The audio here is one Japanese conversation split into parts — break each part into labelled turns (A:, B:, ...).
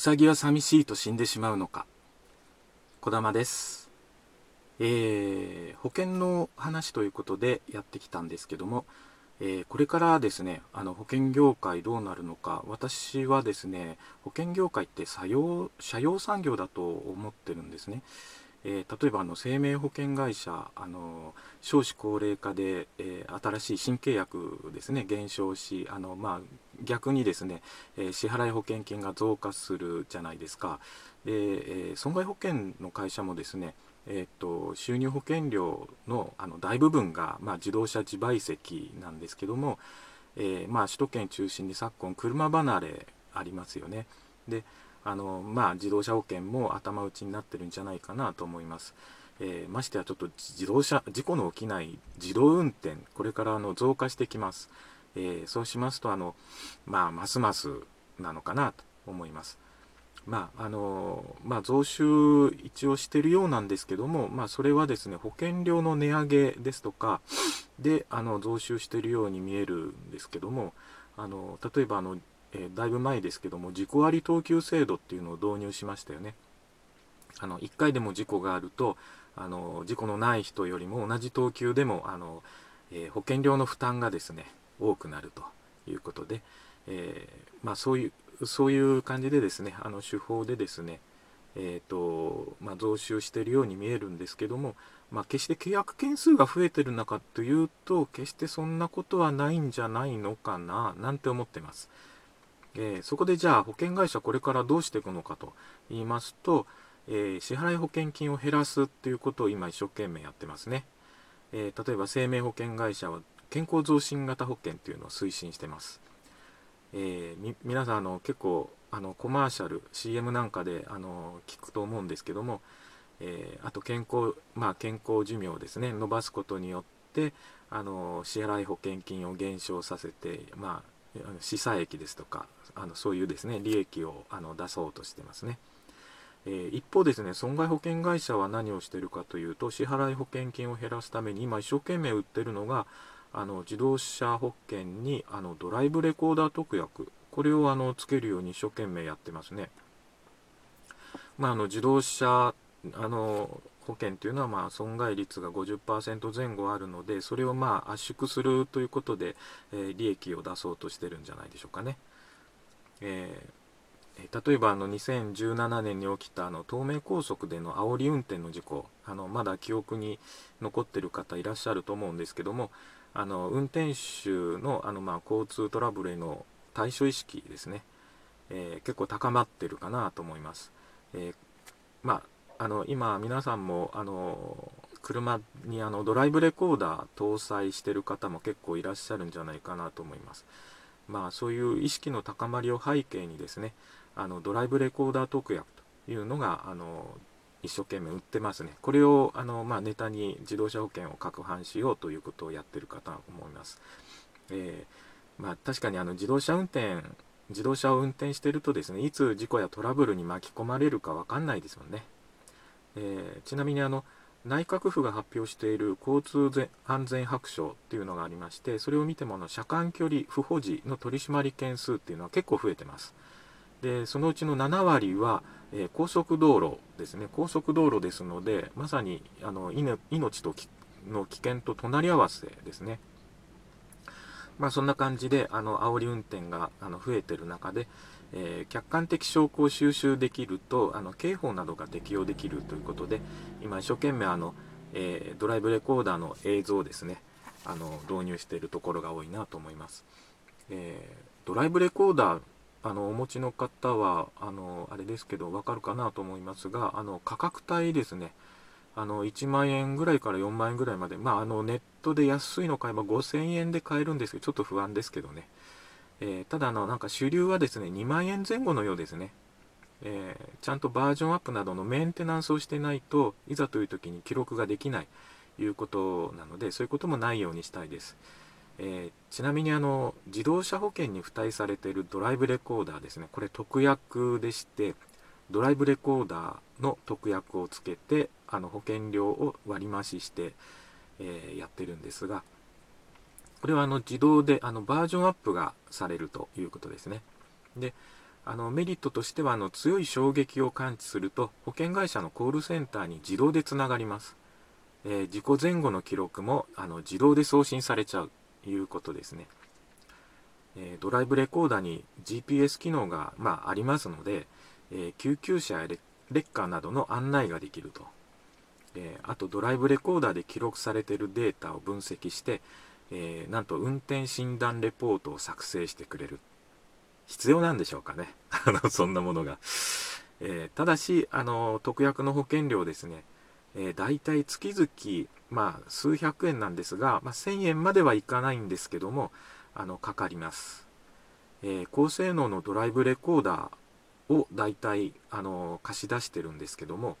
A: うさぎは寂しいと死んでしまうのか。児玉です。えー、保険の話ということでやってきたんですけども、えー、これからですねあの保険業界どうなるのか私はですね保険業界って作用社用産業だと思ってるんですね、えー、例えばあの生命保険会社あの少子高齢化で、えー、新しい新契約ですね減少しあの、まあ、逆にですね、えー、支払い保険金が増加するじゃないですかで、え損害保険の会社もですねえーと、収入保険料のあの大部分が、まあ、自動車自賠責なんですけども、えー、まあ、首都圏中心に昨今車離れありますよね。であの、まあ、自動車保険も頭打ちになってるんじゃないかなと思います。えー、ましてやちょっと自動車事故の起きない自動運転これからあの増加してきます。えー、そうしますとあの、まあ、ますますなのかなと思います。まああのまあ、増収一応してるようなんですけども、まあ、それはですね保険料の値上げですとかであの増収しているように見えるんですけどもあの例えばあの、えー、だいぶ前ですけども自己割等級制度っていうのを導入しましたよね。あの1回でも事故があるとあの事故のない人よりも同じ等級でもあの、えー、保険料の負担がですね多くなるということで、えー、まあ、そういうそういう感じでですね、あの手法でですね、えーとまあ、増収しているように見えるんですけども、まあ、決して契約件数が増えてる中というと、決してそんなことはないんじゃないのかな、なんて思ってます。えー、そこでじゃあ保険会社これからどうしていくのかと言いますと、えー、支払い保険金を減らすっていうことを今一生懸命やってますね。えー、例えば生命保険会社は健康増進型保険っていうのを推進してます。え、皆さんあの結構あのコマーシャル CM なんかであの聞くと思うんですけども、え、あと健康、まあ、健康寿命をですね伸ばすことによってあの支払い保険金を減少させて、まあ、資産益ですとかあのそういうですね利益をあの出そうとしてますね。えー、一方ですね損害保険会社は何をしているかというと支払い保険金を減らすために今一生懸命売ってるのがあの自動車保険にあのドライブレコーダー特約これをあのつけるように一生懸命やってますね。まあ、あの自動車あの保険というのはまあ損害率が50%前後あるのでそれをまあ圧縮するということで、えー、利益を出そうとしてるんじゃないでしょうかね。えー、例えばあの2017年に起きたあの東名高速での煽り運転の事故あのまだ記憶に残っている方いらっしゃると思うんですけどもあの運転手のあの、まあ、交通トラブルへの対処意識ですね、えー、結構高まってるかなと思います。え、まあ、あの今皆さんもあの車にあのドライブレコーダー搭載してる方も結構いらっしゃるんじゃないかなと思います。まあ、そういう意識の高まりを背景にですねあのドライブレコーダー特約というのがあの一生懸命売ってますね。これをあの、まあ、ネタに自動車保険を攪拌しようということをやってるかと思います。えー、まあ、確かにあの自動車運転自動車を運転してるとですねいつ事故やトラブルに巻き込まれるか分かんないですもんね。えー、ちなみにあの内閣府が発表している交通安全白書っていうのがありましてそれを見てもの車間距離不保持の取り締まり件数っていうのは結構増えてます。でそのうちの7割はえー、高速道路ですね高速道路ですのでまさにあの命との危険と隣り合わせですねまあそんな感じであの煽り運転があの増えてる中で、えー、客観的証拠を収集できるとあの刑法などが適用できるということで今一生懸命あの、えー、ドライブレコーダーの映像をですねあの導入しているところが多いなと思います、えー、ドライブレコーダーあのお持ちの方はあのあれですけどわかるかなと思いますがあの価格帯ですね。あの1万円ぐらいから4万円ぐらいまで、まあ、あのネットで安いの買えば5000円で買えるんですけどちょっと不安ですけどね、えー、ただあのなんか主流はですね2万円前後のようですね、えー、ちゃんとバージョンアップなどのメンテナンスをしてないといざという時に記録ができないということなのでそういうこともないようにしたいです。えー、ちなみにあの自動車保険に付帯されているドライブレコーダーですねこれ特約でしてドライブレコーダーの特約をつけてあの保険料を割り増しして、えー、やってるんですがこれはあの自動であのバージョンアップがされるということですね。であのメリットとしてはあの強い衝撃を感知すると保険会社のコールセンターに自動でつながります、えー、事故前後の記録もあの自動で送信されちゃうということですね、えー、ドライブレコーダーに GPS 機能が、まあ、ありますので、え救急車やレッカーなどの案内ができると、えあとドライブレコーダーで記録されているデータを分析して、えなんと運転診断レポートを作成してくれる必要なんでしょうかね。あの、そんなものが。えー、ただし、あの、特約の保険料ですね、えー、大体月々、まあ、数百円なんですが、まあ、1000円まではいかないんですけども、あの、かかります。えー、高性能のドライブレコーダーを大体、あの、貸し出してるんですけども、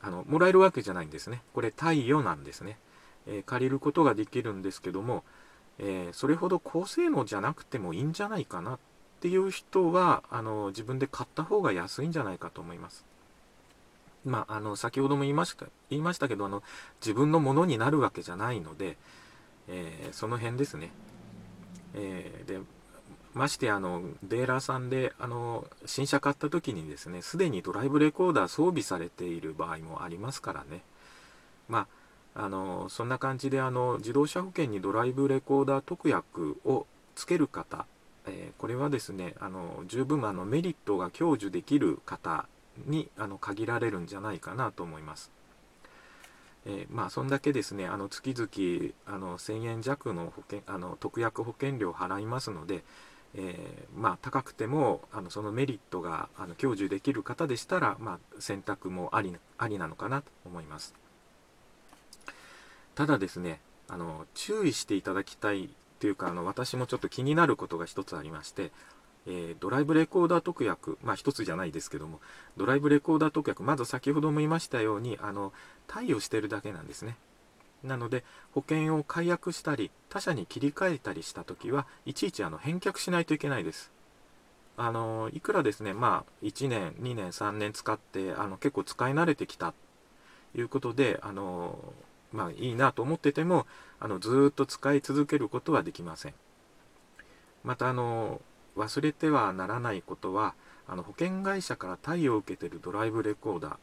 A: あの、もらえるわけじゃないんですね。これ、貸与なんですね。え借りることができるんですけども、えそれほど高性能じゃなくてもいいんじゃないかなっていう人はあの自分で買った方が安いんじゃないかと思います。まあ、あの先ほども言いました言いましたけどあの自分のものになるわけじゃないので、えー、その辺ですね。えー、でましてあのデーラーさんであの新車買った時にですねすでにドライブレコーダー装備されている場合もありますからね。まああのそんな感じであの自動車保険にドライブレコーダー特約をつける方えー、これはですねあの十分あのメリットが享受できる方にあの限られるんじゃないかなと思います。えー、まあそんだけですねあの月々あの1000円弱の保険あの特約保険料を払いますので、えー、まあ高くてもあのそのメリットがあの享受できる方でしたら、まあ、選択もありありなのかなと思います。ただですねあの注意していただきたいっていうかあの私もちょっと気になることが一つありまして、えー、ドライブレコーダー特約まあ一つじゃないですけどもドライブレコーダー特約まず先ほども言いましたようにあの貸与してるだけなんですね。なので保険を解約したり他社に切り替えたりした時はいちいちあの返却しないといけないです。あのいくらですねまあ1年2年3年使ってあの結構使い慣れてきたということであのまあいいなと思っててもあのずっと使い続けることはできません。またあの忘れてはならないことはあの保険会社から貸与を受けてるドライブレコーダー、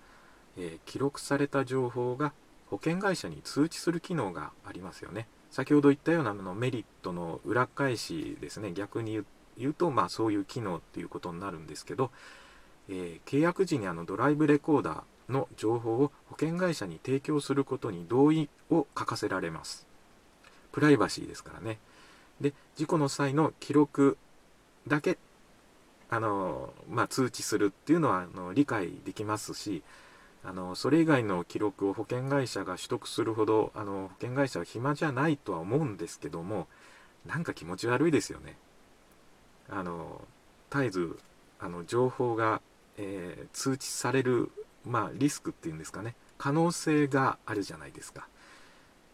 A: えー、記録された情報が保険会社に通知する機能がありますよね。先ほど言ったようなのメリットの裏返しですね。逆に言うとまあそういう機能っていうことになるんですけど、えー、契約時にあのドライブレコーダーの情報を保険会社に提供することに同意を書かせられます。プライバシーですからね。で、事故の際の記録だけ、あの、まあ、通知するっていうのはあの理解できますし、あの、それ以外の記録を保険会社が取得するほど、あの、保険会社は暇じゃないとは思うんですけども、なんか気持ち悪いですよね。あの、絶えず、あの、情報が、えー、通知されるまあ、リスクっていうんですかね。可能性があるじゃないですか、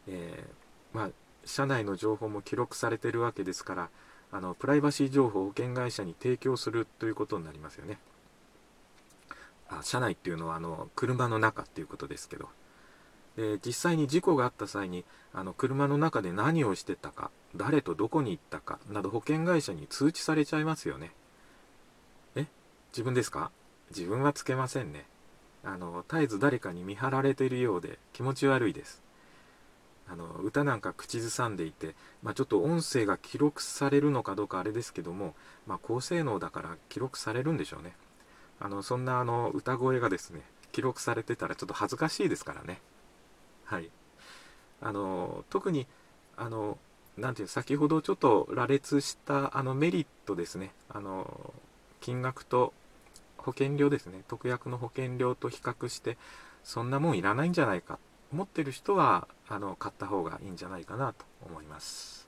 A: えー、まあ、社内の情報も記録されてるわけですからあのプライバシー情報を保険会社に提供するということになりますよね。あ社内っていうのはあの車の中っていうことですけど。で実際に事故があった際にあの車の中で何をしてたか誰とどこに行ったかなど保険会社に通知されちゃいますよね。え？自分ですか？自分はつけませんね。あの絶えず誰かに見張られているようで気持ち悪いです。あの歌なんか口ずさんでいて、まあ、ちょっと音声が記録されるのかどうかあれですけども、まあ、高性能だから記録されるんでしょうね。あのそんなあの歌声がですね記録されてたらちょっと恥ずかしいですからね。はい。あの特にあのなんていう先ほどちょっと羅列したあのメリットですね。あの金額と保険料ですね特約の保険料と比較してそんなもんいらないんじゃないか持ってる人はあの買った方がいいんじゃないかなと思います。